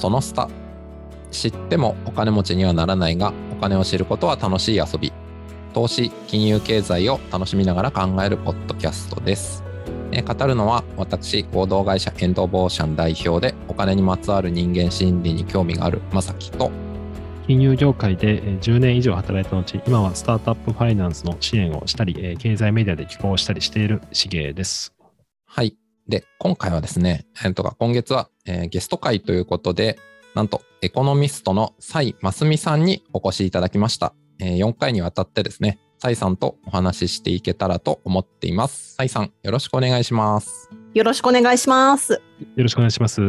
そのスタ知ってもお金持ちにはならないがお金を知ることは楽しい遊び投資金融経済を楽しみながら考えるポッドキャストですえ語るのは私合同会社エンドボーシャン代表でお金にまつわる人間心理に興味があるまさきと金融業界で10年以上働いた後、今はスタートアップファイナンスの支援をしたり、経済メディアで寄稿したりしているしげです。はい。で、今回はですね、えー、とか今月は、えー、ゲスト会ということで、なんとエコノミストの蔡真澄さんにお越しいただきました。えー、4回にわたってですね、蔡さんとお話ししていけたらと思っています。蔡さん、よろしくお願いします。よろしくお願いします。よろしくお願いします。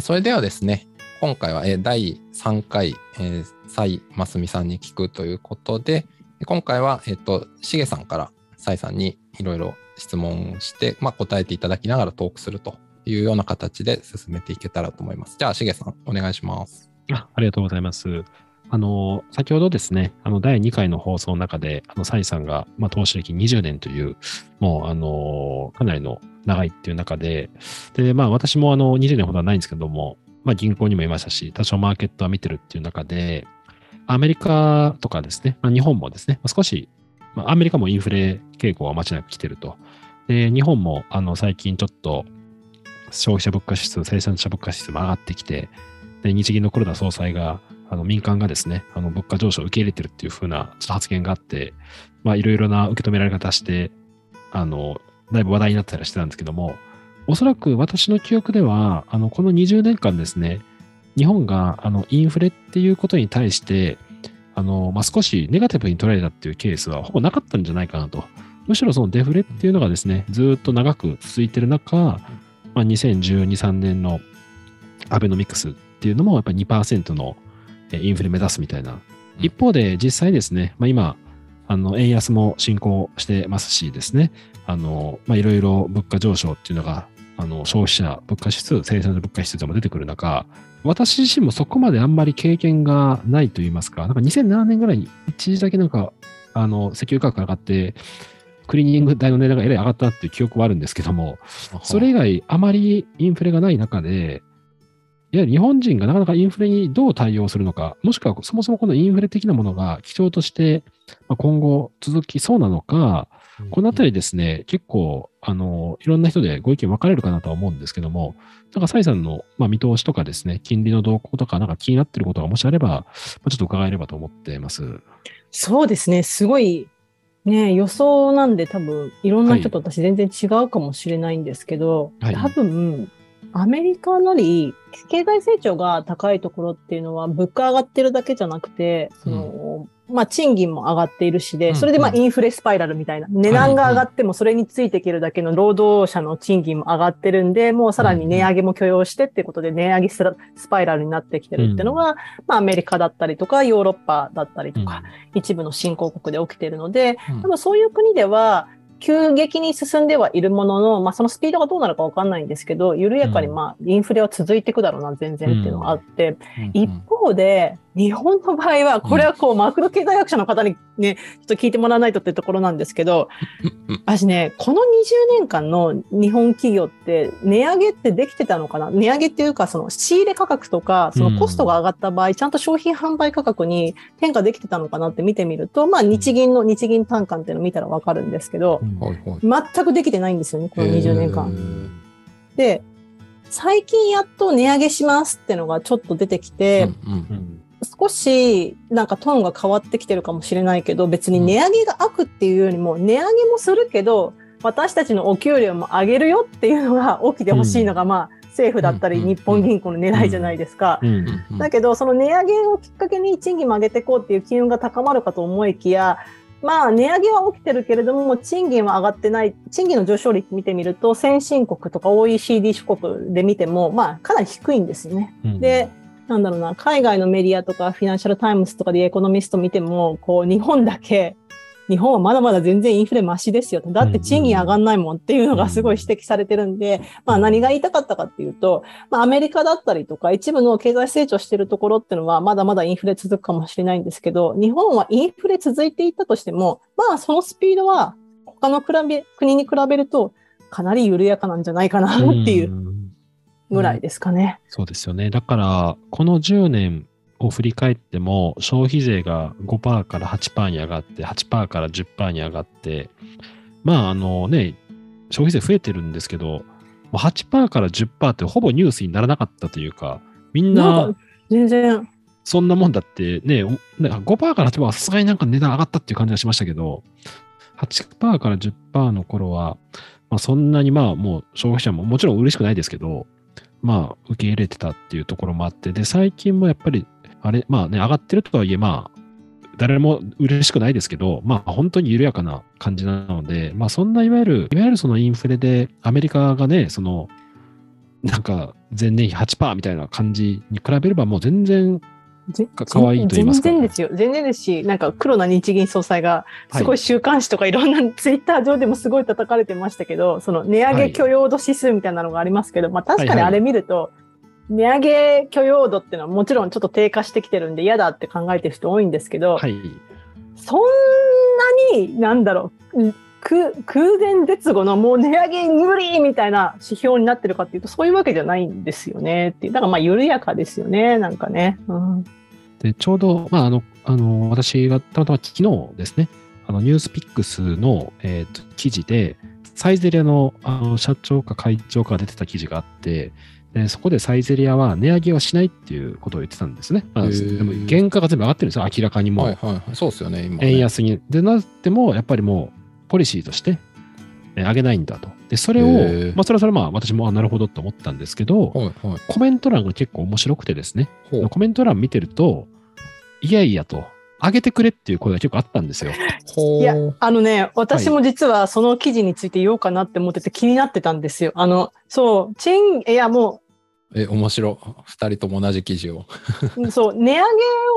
それではですね、今回は第3回、えー、蔡真澄さんに聞くということで、今回は、えっ、ー、と、しげさんから蔡さんにいろいろ質問して、まあ、答えていただきながらトークするというような形で進めていけたらと思います。じゃあ、しげさん、お願いします。あありがとうございます。あの、先ほどですね、あの、第2回の放送の中で、あの、蔡さんが、まあ、投資歴20年という、もう、あの、かなりの長いっていう中で、で、まあ、私も、あの、20年ほどはないんですけども、まあ、銀行にもいましたし、多少マーケットは見てるっていう中で、アメリカとかですね、まあ、日本もですね、少し、まあ、アメリカもインフレ傾向は間違いなく来てると。で、日本もあの最近ちょっと消費者物価指数、生産者物価指数も上がってきて、で日銀の黒田総裁が、あの民間がですね、あの物価上昇を受け入れてるっていうふうなちょっと発言があって、まあいろいろな受け止められ方して、あの、だいぶ話題になったりしてたんですけども、おそらく私の記憶では、あの、この20年間ですね、日本があのインフレっていうことに対して、あの、まあ、少しネガティブに捉えたっていうケースはほぼなかったんじゃないかなと。むしろそのデフレっていうのがですね、ずっと長く続いてる中、まあ、2012、3年のアベノミクスっていうのもやっぱり2%のインフレ目指すみたいな。一方で実際ですね、まあ、今、あの、円安も進行してますしですね、あの、まあ、いろいろ物価上昇っていうのがあの消費者物価指数、生産者物価指数でも出てくる中、私自身もそこまであんまり経験がないと言いますか、なんか2007年ぐらいに一時だけなんか、あの、石油価格が上がって、クリーニング代の値段がえらい上がったっていう記憶はあるんですけども、それ以外あまりインフレがない中で、いわゆる日本人がなかなかインフレにどう対応するのか、もしくはそもそもこのインフレ的なものが基調として今後続きそうなのか、このあたりですね、結構、あの、いろんな人でご意見分かれるかなとは思うんですけども、なんか、蔡さんの、まあ、見通しとかですね、金利の動向とか、なんか気になっていることがもしあれば、まあ、ちょっと伺えればと思っています。そうですね、すごい、ね、予想なんで多分、いろんな人と私全然違うかもしれないんですけど、はい、多分、アメリカなり、経済成長が高いところっていうのは、物価上がってるだけじゃなくて、その、まあ、賃金も上がっているしで、それでまあ、インフレスパイラルみたいな、値段が上がってもそれについていけるだけの労働者の賃金も上がってるんで、もうさらに値上げも許容してっていうことで、値上げスパイラルになってきてるっていうのが、まあ、アメリカだったりとか、ヨーロッパだったりとか、一部の新興国で起きているので、多分そういう国では、急激に進んではいるものの、まあ、そのスピードがどうなるかわかんないんですけど、緩やかに、まあ、インフレは続いていくだろうな、全然っていうのがあって、一方で、日本の場合は、これはこう、マクロ経済学者の方にね、ちょっと聞いてもらわないとってところなんですけど、私ね、この20年間の日本企業って、値上げってできてたのかな？値上げっていうか、その仕入れ価格とか、そのコストが上がった場合、ちゃんと商品販売価格に転嫁できてたのかなって見てみると、まあ、日銀の日銀単価っていうのを見たらわかるんですけど、全くできてないんですよね、この20年間。で、最近やっと値上げしますってのがちょっと出てきて、うんうんうん少しなんかトーンが変わってきてるかもしれないけど別に値上げが悪っていうよりも値上げもするけど私たちのお給料も上げるよっていうのが起きてほしいのが、まあ政府だったり日本銀行の狙いじゃないですか。だけどその値上げをきっかけに賃金も上げていこうっていう機運が高まるかと思いきやまあ、値上げは起きてるけれども、賃金は上がってない。賃金の上昇率見てみると、先進国とか OECD 諸国で見ても、まあ、かなり低いんですよね。うん、で、なんだろうな、海外のメディアとか、フィナンシャルタイムズとかでエコノミスト見ても、こう、日本だけ、日本はまだまだ全然インフレマシですよと。だって賃金上がんないもんっていうのがすごい指摘されてるんで、まあ何が言いたかったかっていうと、まあアメリカだったりとか一部の経済成長してるところっていうのはまだまだインフレ続くかもしれないんですけど、日本はインフレ続いていったとしても、まあそのスピードは他の比べ国に比べるとかなり緩やかなんじゃないかなっていうぐらいですかね。そうですよね。だから、この10年を振り返っても、消費税が5%から8%に上がって、8%から10%に上がって、まあ、あのね、消費税増えてるんですけど、8%から10%ってほぼニュースにならなかったというか、みんな、全然。そんなもんだってね、なんか5%から8%はさすがになんか値段上がったっていう感じがしましたけど、8%から10%の頃は、まあ、そんなにまあもう消費者ももちろん嬉しくないですけど、まあ受け入れてたっていうところもあって、で、最近もやっぱり、あれ、まあね、上がってるとはいえ、まあ、誰も嬉しくないですけど、まあ本当に緩やかな感じなので、まあそんないわゆる、いわゆるそのインフレでアメリカがね、その、なんか前年比8%みたいな感じに比べればもう全然かわいいと言いますか。全然ですよ。全然ですし、なんか黒な日銀総裁が、すごい週刊誌とかいろんな ツイッター上でもすごい叩かれてましたけど、その値上げ許容度指数みたいなのがありますけど、はい、まあ確かにあれ見ると、値上げ許容度っていうのはもちろんちょっと低下してきてるんで嫌だって考えてる人多いんですけど、はい、そんなに、なんだろう、空前絶後のもう値上げ無理みたいな指標になってるかっていうとそういうわけじゃないんですよねっていうだからまあ緩やかですよねなんかね。うん、でちょうど、まあ、あのあの私がたまたま昨日ですねあのニュースピックスの、えーと、記事でサイゼリアのあの社長か会長かが出てた記事があってでそこでサイゼリアは値上げはしないっていうことを言ってたんですね。まあ、でも原価が全部上がってるんですよ、明らかにも。はいはいはい、そうですよね、今、ね、円安に。で、なっても、やっぱりもう、ポリシーとして上げないんだと。で、それを、まあ、それはそれまあ、私も、あ、なるほどと思ったんですけど、はいはい、コメント欄が結構面白くてですね、コメント欄見てると、いやいやと、上げてくれっていう声が結構あったんですよ。いや、あのね、私も実はその記事について言おうかなって思ってて気になってたんですよ。あの、そう、チン、いや、もう、え、面白。二人とも同じ記事を。そう、値上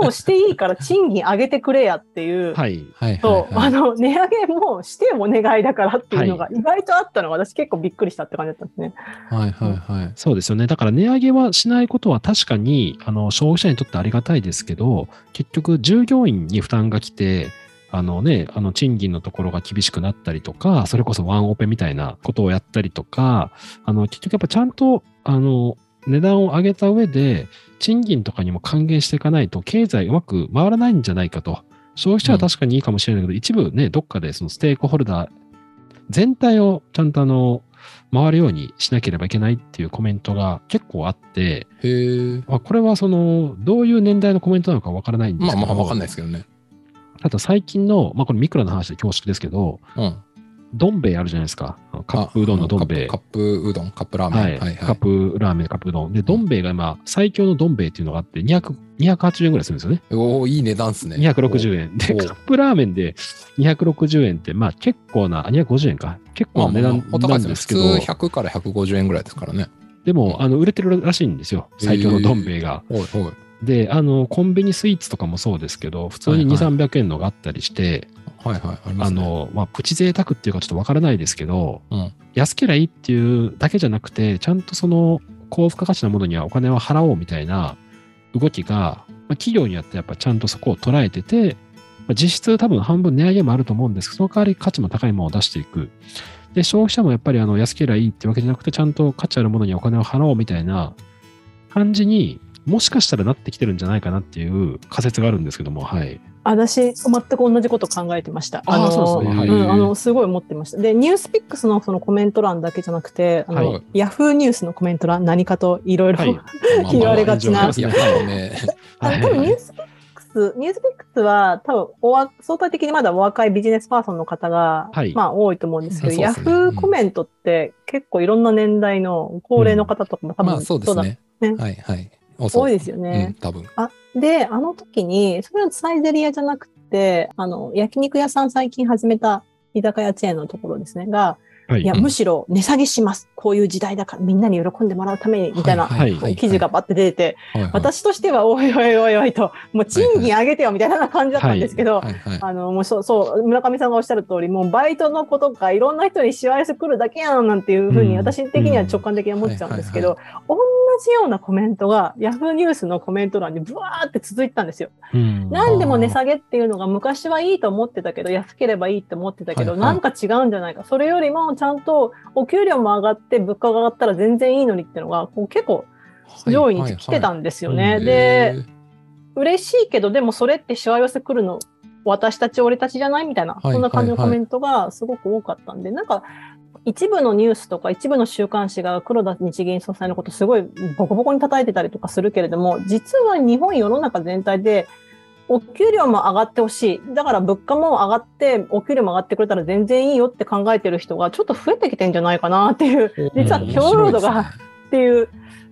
げをしていいから賃金上げてくれやっていう。はい。はい。そう、あの、値上げもしてお願いだからっていうのが意外とあったのが、私結構びっくりしたって感じだったんですね。はいはいはい。そうですよね。だから値上げはしないことは確かに、あの、消費者にとってありがたいですけど、結局従業員に負担が来て、あのね、あの賃金のところが厳しくなったりとか、それこそワンオペみたいなことをやったりとか、あの、結局やっぱちゃんと、あの、値段を上げた上で、賃金とかにも還元していかないと、経済うまく回らないんじゃないかと。消費者は確かにいいかもしれないけど、うん、一部ね、どっかでそのステークホルダー全体をちゃんとあの、回るようにしなければいけないっていうコメントが結構あって、へまあ、これはその、どういう年代のコメントなのかわからないんですけど。まあまあわかんないですけどね。ただ最近の、まあこれミクロの話で恐縮ですけど、うん、どん兵衛あるじゃないですか。カップうどんのどん兵衛。カップうどん、カップラーメン。はい。はいはい、カップラーメン、カップうどん。で、どん兵衛が今、最強のどん兵衛っていうのがあって、200 280円ぐらいするんですよね。おおいい値段っすね。260円。で、カップラーメンで260円って、まあ結構な、250円か。結構な値段なんですけど。普通100から150円ぐらいですからね。でも、あの、売れてるらしいんですよ。最強のどん兵衛が。えー。で、あの、コンビニスイーツとかもそうですけど、普通に2、はいはい、300円のがあったりして、はいはい、あ、ね、あの、まあ、プチ贅沢っていうかちょっとわからないですけど、うん、安けりゃいいっていうだけじゃなくて、ちゃんとその高付加価値なものにはお金を払おうみたいな動きが、まあ、企業によってやっぱちゃんとそこを捉えてて、まあ、実質多分半分値上げもあると思うんですけど、その代わり価値も高いものを出していく。で、消費者もやっぱりあの安ければいいってわけじゃなくて、ちゃんと価値あるものにお金を払おうみたいな感じにもしかしたらなってきてるんじゃないかなっていう仮説があるんですけども、はい。私、全く同じこと考えてました。あの、そうですね。うん、あの、すごい思ってました。で、ニュースピックスのそのコメント欄だけじゃなくて、あの、はい、ヤフーニュースのコメント欄、何かといろいろ言われがちな。多分ニュースピックス、ニュースピックスは多分おわ、相対的にまだお若いビジネスパーソンの方が、はい、まあ多いと思うんですけど、ね、ヤフーコメントって結構いろんな年代の高齢の方とかも多分、そうだね。はいはい。多いですよね。うん、多分。あ、で、あの時に、それはサイゼリアじゃなくて、あの、焼肉屋さん最近始めた居酒屋チェーンのところですね、が、はい、いや、むしろ値下げします。こういう時代だからみんなに喜んでもらうために、みたいな記事がバッて出てて、私としては、おいおいおいおいと、もう賃金上げてよみたいな感じだったんですけど、あの、もうそう、そう、村上さんがおっしゃる通り、もうバイトのことか、いろんな人にしわ寄せ来るだけやんなんていうふうに、私的には直感的に思っちゃうんですけど、同じようなコメントが、ヤフーニュースのコメント欄にブワーって続いたんですよ。何でも値下げっていうのが昔はいいと思ってたけど、安ければい。いって思ってたけど、なんか違うんじゃないか。それよりもちゃんとお給料も上がっって物価が上がったら全然いいのにっていうのが、こう結構上位に来てたんですよね。で、嬉しいけど、でもそれってしわ寄せ来るの、私たち俺たちじゃないみたいな、そんな感じのコメントがすごく多かったんで、なんか、一部のニュースとか一部の週刊誌が黒田日銀総裁のことすごいボコボコに叩いてたりとかするけれども、実は日本世の中全体でお給料も上がってほしい。だから物価も上がって、お給料も上がってくれたら全然いいよって考えてる人がちょっと増えてきてんじゃないかなっていう、実は面強白いですね労働がっていう、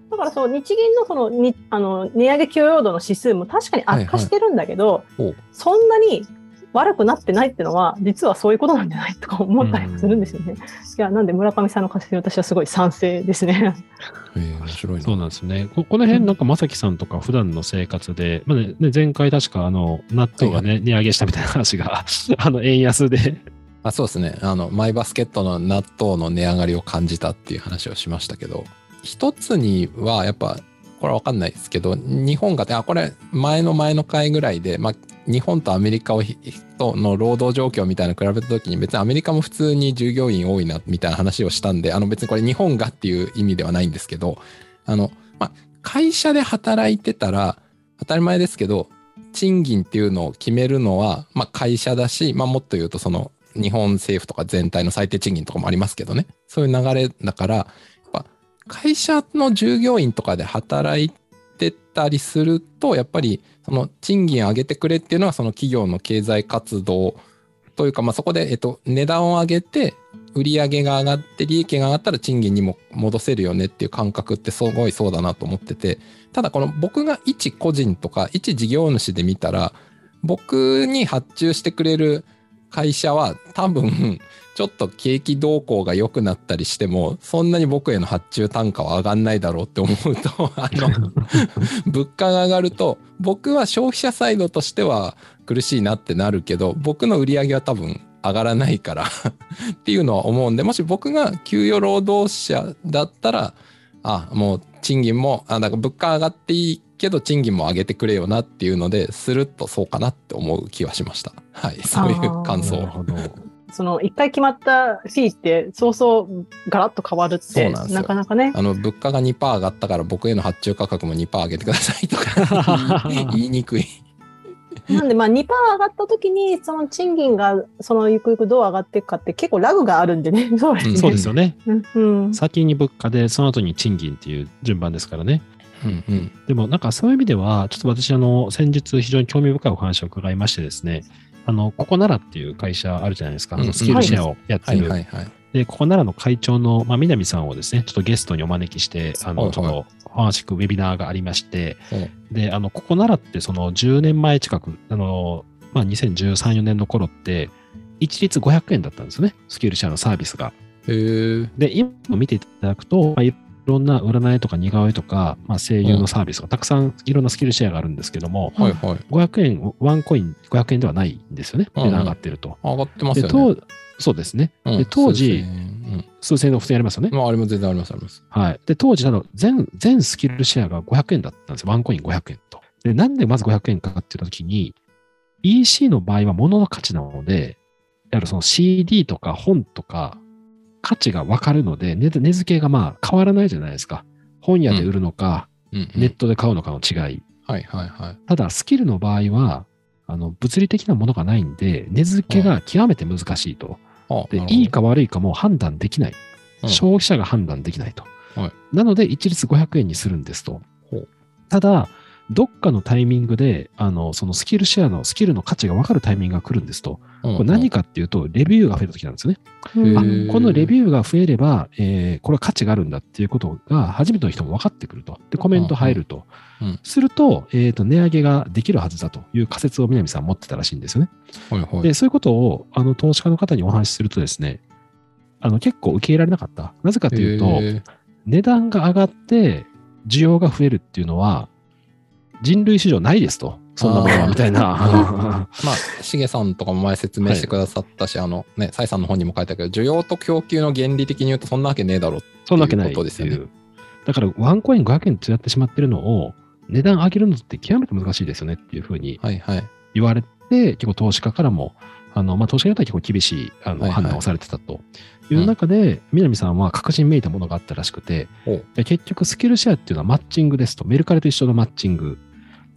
だからそう、日銀のそのにあの値上げ許容度の指数も確かに悪化してるんだけど、ほう。そんなに悪くなってないっていうのは、実はそういうことなんじゃないとか思ったりもするんですよね。いや、なんで村上さんの仮説に私はすごい賛成ですね。へえ面白いな。そうなんですね。ここの辺、なんか、まさきさんとか、普段の生活で、まあね、ね前回確か、あの、納豆がね、値上げしたみたいな話が、あの、円安で、あそうですね。あの、マイバスケットの納豆の値上がりを感じたっていう話をしましたけど、一つにはやっぱ、これはわかんないですけど、日本が、あ、これ前の前の回ぐらいで、まあ、日本とアメリカをとの労働状況みたいなの比べた時に別にアメリカも普通に従業員多いなみたいな話をしたんで、あの別にこれ日本がっていう意味ではないんですけど、あの、まあ、会社で働いてたら当たり前ですけど、賃金っていうのを決めるのは、まあ、会社だし、まあ、もっと言うとその日本政府とか全体の最低賃金とかもありますけどね。そういう流れだから会社の従業員とかで働いてたりするとやっぱりその賃金上げてくれっていうのはその企業の経済活動というか、まあ、そこで、えっと、値段を上げて売り上げが上がって利益が上がったら賃金にも戻せるよねっていう感覚ってすごいそうだなと思っててただこの僕が一個人とか一事業主で見たら僕に発注してくれる会社は多分 ちょっと景気動向が良くなったりしてもそんなに僕への発注単価は上がんないだろうって思うと あの 物価が上がると僕は消費者サイドとしては苦しいなってなるけど僕の売り上げは多分上がらないからっていうのは思うんでもし僕が給与労働者だったらあもう賃金もあだから物価上がっていいけど賃金も上げてくれよなっていうのでするっとそうかなって思う気はしましたはい そういう感な想るほど。その一回決まったフィーってそうそうガラッと変わるってそうなんですよなかなかね。あの物価が2%上がったから僕への発注価格も2%上げてくださいとか 言いにくいなんでまあ2%上がった時にその賃金がそのゆくゆくどう上がっていくかって結構ラグがあるんでね。そうですね。そうですよね。うんうん先に物価で、その後に賃金っていう順番ですからね。うんうん。でもなんかそういう意味では、ちょっと私、あの、先日非常に興味深いお話を伺いましてですね、あの、ここならっていう会社あるじゃないですか。あうんのスキルシェアをやってはいる。はいはい。で、ここならの会長の、まあ、南さんをですね、ちょっとゲストにお招きして、あの、はいはい。ちょっとお話聞くウェビナーがありまして。うん、で、あの、ここならってその10年前近く、あの、まあ、2013、4年の頃って、一律500円だったんですよね、スキルシェアのサービスが。で、今見ていただくと、まあ、いろんな占いとか似顔絵とか、まあ、声優のサービスがたくさんいろんなスキルシェアがあるんですけども、はいはい500円、ワンコイン500円ではないんですよね。うん値段上がってると。上がってますで、よね当そうですね。うんで当時数千円の普通にありますよねうん。まああれも全然ありますありますはい。で、当時、あの、全、全スキルシェアが500円だったんですよ。ワンコイン500円と。で、なんでまず500円かって言ったときに、EC の場合は物の価値なので、やはりその CD とか本とか価値がわかるので、値値付けがまあ変わらないじゃないですか。本屋で売るのか、うんうんネットで買うのかの違い。はいはいはいただ、スキルの場合は、あの、物理的なものがないんで、値付けが極めて難しいと。で、いいか悪いかも判断できない。うん消費者が判断できないと。はいなので、一律500円にするんですと。ただ、どっかのタイミングで、あの、そのスキルシェアの、スキルの価値が分かるタイミングが来るんですと。うんこれ何かっていうと、レビューが増えた時なんですね。あこのレビューが増えれば、えーこれは価値があるんだっていうことが、初めての人も分かってくると。で、コメント入ると。うんうんすると、えっ、と、値上げができるはずだという仮説を南さん持ってたらしいんですよね。はいはいで、そういうことを、あの、投資家の方にお話しするとですね、あの、結構受け入れられなかった。なぜかというと、値段が上がって、需要が増えるっていうのは、人類史上ないですと。そんなものは、みたいな。まあ、しげさんとかも前説明してくださったし、あのね、サイさんの本にも書いてあるけど、需要と供給の原理的に言うとそんなわけねえだろ。そんなわけないことですよねだから、ワンコイン500円とやってしまってるのを、値段上げるのって極めて難しいですよねっていうふうにはいはい。言われて、結構投資家からも、あの、まあ、投資家によっては結構厳しいあの、はいはい判断をされてたという中で、南さんは確信めいたものがあったらしくて結局スキルシェアっていうのはマッチングですと、メルカリと一緒のマッチング。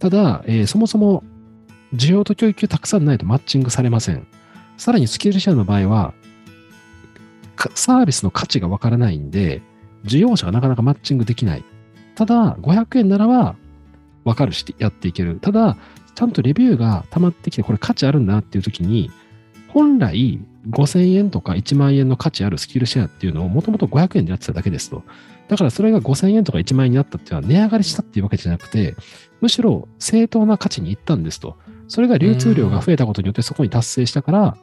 ただ、えーそもそも需要と供給たくさんないとマッチングされません。さらにスキルシェアの場合は、サービスの価値がわからないんで、需要者がなかなかマッチングできない。ただ、500円ならばわかるし、やっていける。ただ、ちゃんとレビューが溜まってきて、これ価値あるんだなっていう時に、本来5000円とか1万円の価値あるスキルシェアっていうのをもともと500円でやってただけですと。だからそれが5000円とか1万円になったっていうのは値上がりしたっていうわけじゃなくて、むしろ正当な価値に行ったんですと。それが流通量が増えたことによってそこに達成したから、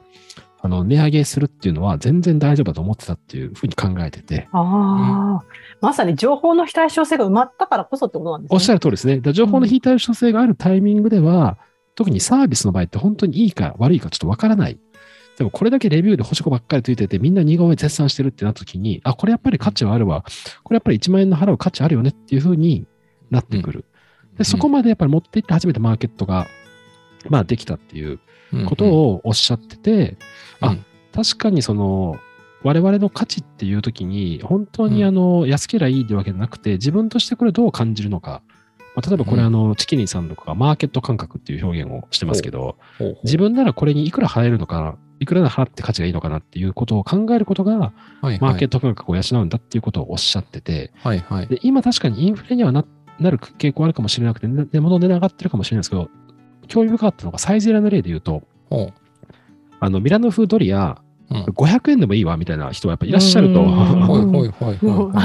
あの、値上げするっていうのは全然大丈夫だと思ってたっていうふうに考えてて、ああ、まさに情報の非対称性が埋まったからこそってことなんですね。おっしゃる通りですね。情報の非対称性があるタイミングでは、特にサービスの場合って本当にいいか悪いかちょっとわからない。でもこれだけレビューで星5ばっかりついてて、みんな似顔絵絶賛してるってなった時に、あ、これやっぱり価値はあるわ。これやっぱり1万円の払う価値あるよねっていうふうになってくる。でそこまでやっぱり持っていって初めてマーケットが、まあできたっていうことをおっしゃってて、あうん確かにその、我々の価値っていう時に、本当にあの、安ければいいってわけじゃなくて、自分としてこれどう感じるのか。まあ、例えばこれうんあの、チキニさんとかがマーケット感覚っていう表現をしてますけど、自分ならこれにいくら払えるのかな、いくらなら払って価値がいいのかなっていうことを考えることが、はいはいマーケット感覚を養うんだっていうことをおっしゃってて、はいはい。で、今確かにインフレにはななる傾向あるかもしれなくて、値段上がってるかもしれないですけど、興味深かったのがサイゼリアの例で言うと、ほあの、ミラノ風ドリア、う。うん。500円でもいいわみたいな人はやっぱいらっしゃると。あ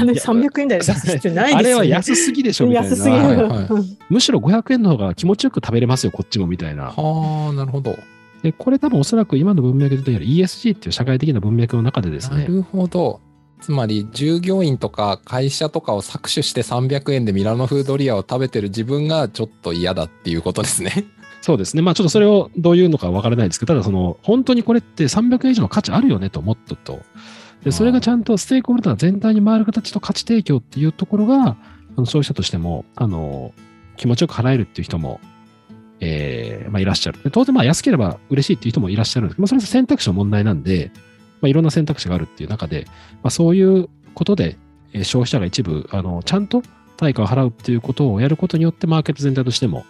れ300円台で出す必要ないですよ、ね。あれは安すぎでしょみたいな。安すぎる。はいはいうんむしろ500円の方が気持ちよく食べれますよ、こっちもみたいな。はあ、なるほど。で、これ多分おそらく今の文脈で言うと ESG っていう社会的な文脈の中でですね、なるほど。つまり従業員とか会社とかを搾取して300円でミラノ風ドリアを食べてる自分がちょっと嫌だっていうことですね。そうですね。まあちょっとそれをどういうのかわからないですけど、ただその、本当にこれって300円以上の価値あるよねと思っとと。で、それがちゃんとステークホルダー全体に回る形と価値提供っていうところが、あの消費者としても、あの、気持ちよく払えるっていう人も、えーまあ、いらっしゃる。当然、ま、安ければ嬉しいっていう人もいらっしゃるんですけど、まあ、それは選択肢の問題なんで、まあ、いろんな選択肢があるっていう中で、まあ、そういうことで、消費者が一部、あの、ちゃんと対価を払うっていうことをやることによって、マーケット全体としても、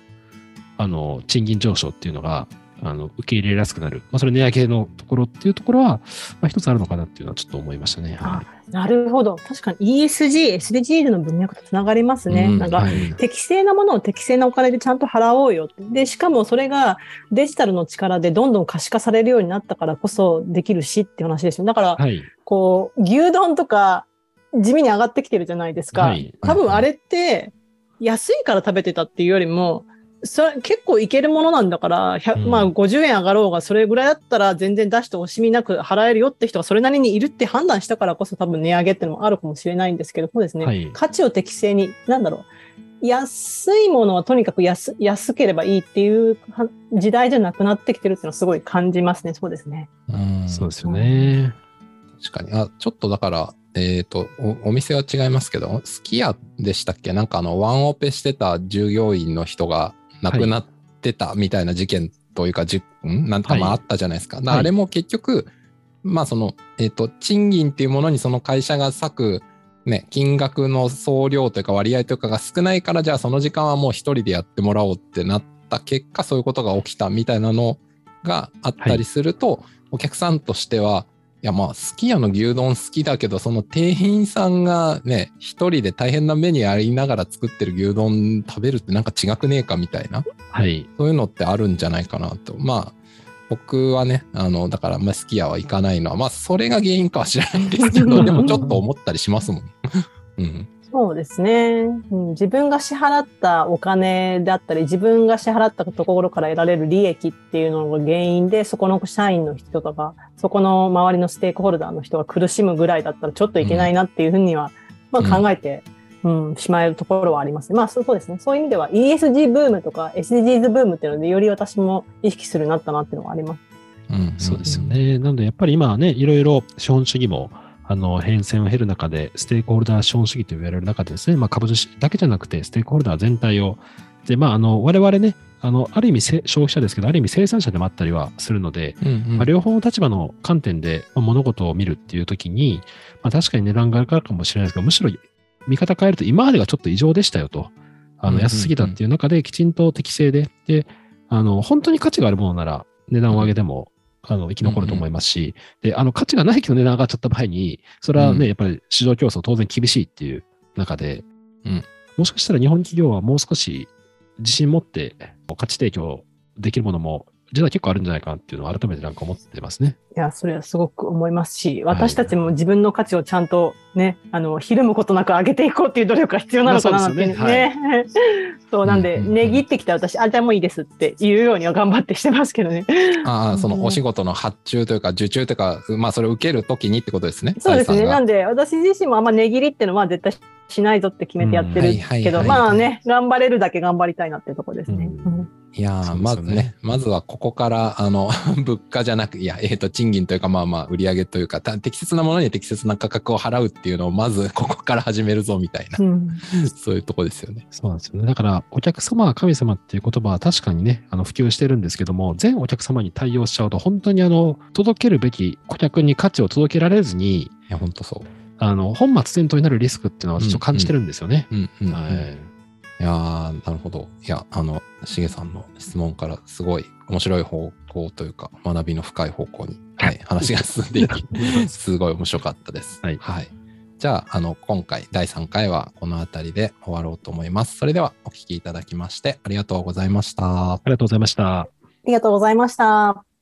あの、賃金上昇っていうのが、あの、受け入れやすくなる。まあ、それ値上げのところっていうところは、まあ、一つあるのかなっていうのはちょっと思いましたね。はなるほど。確かに ESG、SDGs の文脈とつながりますね。うんなんか、はい適正なものを適正なお金でちゃんと払おうよ。で、しかもそれがデジタルの力でどんどん可視化されるようになったからこそできるしっていう話ですよ。だから、はい。こう、牛丼とか地味に上がってきてるじゃないですか。はい多分あれって安いから食べてたっていうよりも、それ結構いけるものなんだから、100うんまあ50円上がろうがそれぐらいだったら全然出して惜しみなく払えるよって人がそれなりにいるって判断したからこそ多分値上げっていうのもあるかもしれないんですけど、そうですね。はい価値を適正に、なんだろう。安いものはとにかく安安ければいいっていうは時代じゃなくなってきてるっていうのはすごい感じますね。そうですね。うんそうですよね。確かに。あ、ちょっとだから、えっ、とお、お店は違いますけど、すき家でしたっけ？なんかあの、ワンオペしてた従業員の人が亡くなってたみたいな事件というか、じん？なんかまあったじゃないですか。あれも結局、まあその、えっ、と、賃金っていうものにその会社が割く、ね、金額の総量というか割合というかが少ないから、じゃあその時間はもう一人でやってもらおうってなった結果、そういうことが起きたみたいなのがあったりすると、お客さんとしては、いやまあ、すき家の牛丼好きだけど、その店員さんがね、一人で大変な目にありながら作ってる牛丼食べるってなんか違くねえかみたいな、はい。そういうのってあるんじゃないかなと。まあ、僕はね、あの、だから、まあ、すき家は行かないのは、まあ、それが原因かは知らないですけど、でもちょっと思ったりしますもん。うん。そうですね、うん。自分が支払ったお金であったり、自分が支払ったところから得られる利益っていうのが原因で、そこの社員の人とか、そこの周りのステークホルダーの人が苦しむぐらいだったらちょっといけないなっていうふうには、まあ考えて、うん、しまえるところはあります。まあそうですね。そういう意味では ESG ブームとか SDGs ブームっていうので、より私も意識するようになったなっていうのがあります。うん、そうですよね。なので、やっぱり今はね、いろいろ資本主義も、あの、変遷を経る中で、ステークホルダー資本主義と言われる中でですね、まあ、株主だけじゃなくて、ステークホルダー全体を、で、まあ、あの、我々ね、あの、ある意味消費者ですけど、ある意味生産者でもあったりはするので、うんうん、まあ、両方の立場の観点で物事を見るっていう時に、まあ、確かに値段が上がるかもしれないですけど、むしろ見方変えると今までがちょっと異常でしたよと。あの、安すぎたっていう中できちんと適正で、で、あの、本当に価値があるものなら値段を上げても、あの、生き残ると思いますし、で、あの、価値がないけど値段上がっちゃった場合に、それはね、やっぱり市場競争当然厳しいっていう中で、うん、もしかしたら日本企業はもう少し自信持って価値提供できるものも実は結構あるんじゃないかなっていうのを改めてなんか思ってますね。いや、それはすごく思いますし、私たちも自分の価値をちゃんとね、あの、ひるむことなく上げていこうっていう努力が必要なのかなってね。そう、ねはい、そうなんで、値切ってきた私、あ、じゃあもういいですって言うようには頑張ってしてますけどね。ああ、そのお仕事の発注というか、受注というか、まあそれを受けるときにってことですね。そうですね。なんで、私自身もあんま値切りっていうのは絶対しないぞって決めてやってるけど、まあね、頑張れるだけ頑張りたいなっていうところですね。うんいや、まずね、まずはここから、あの、物価じゃなく、いや、えっ、ー、と、賃金というか、まあまあ、売上というか、適切なものに適切な価格を払うっていうのを、まずここから始めるぞ、みたいな、うん、そういうとこですよね。そうなんですよね。だから、お客様は神様っていう言葉は確かにね、あの、普及してるんですけども、全お客様に対応しちゃうと、本当にあの、届けるべき顧客に価値を届けられずに、いや、本当そう。あの、本末転倒になるリスクっていうのは、ちょっと感じてるんですよね。うんうん、はい。いやー、なるほど。いや、あの、しげさんの質問からすごい面白い方向というか、学びの深い方向に、はい、話が進んでいき、すごい面白かったです。はい。はい、じゃあ、あの、今回第3回はこの辺りで終わろうと思います。それではお聞きいただきましてありがとうございました。ありがとうございました。ありがとうございました。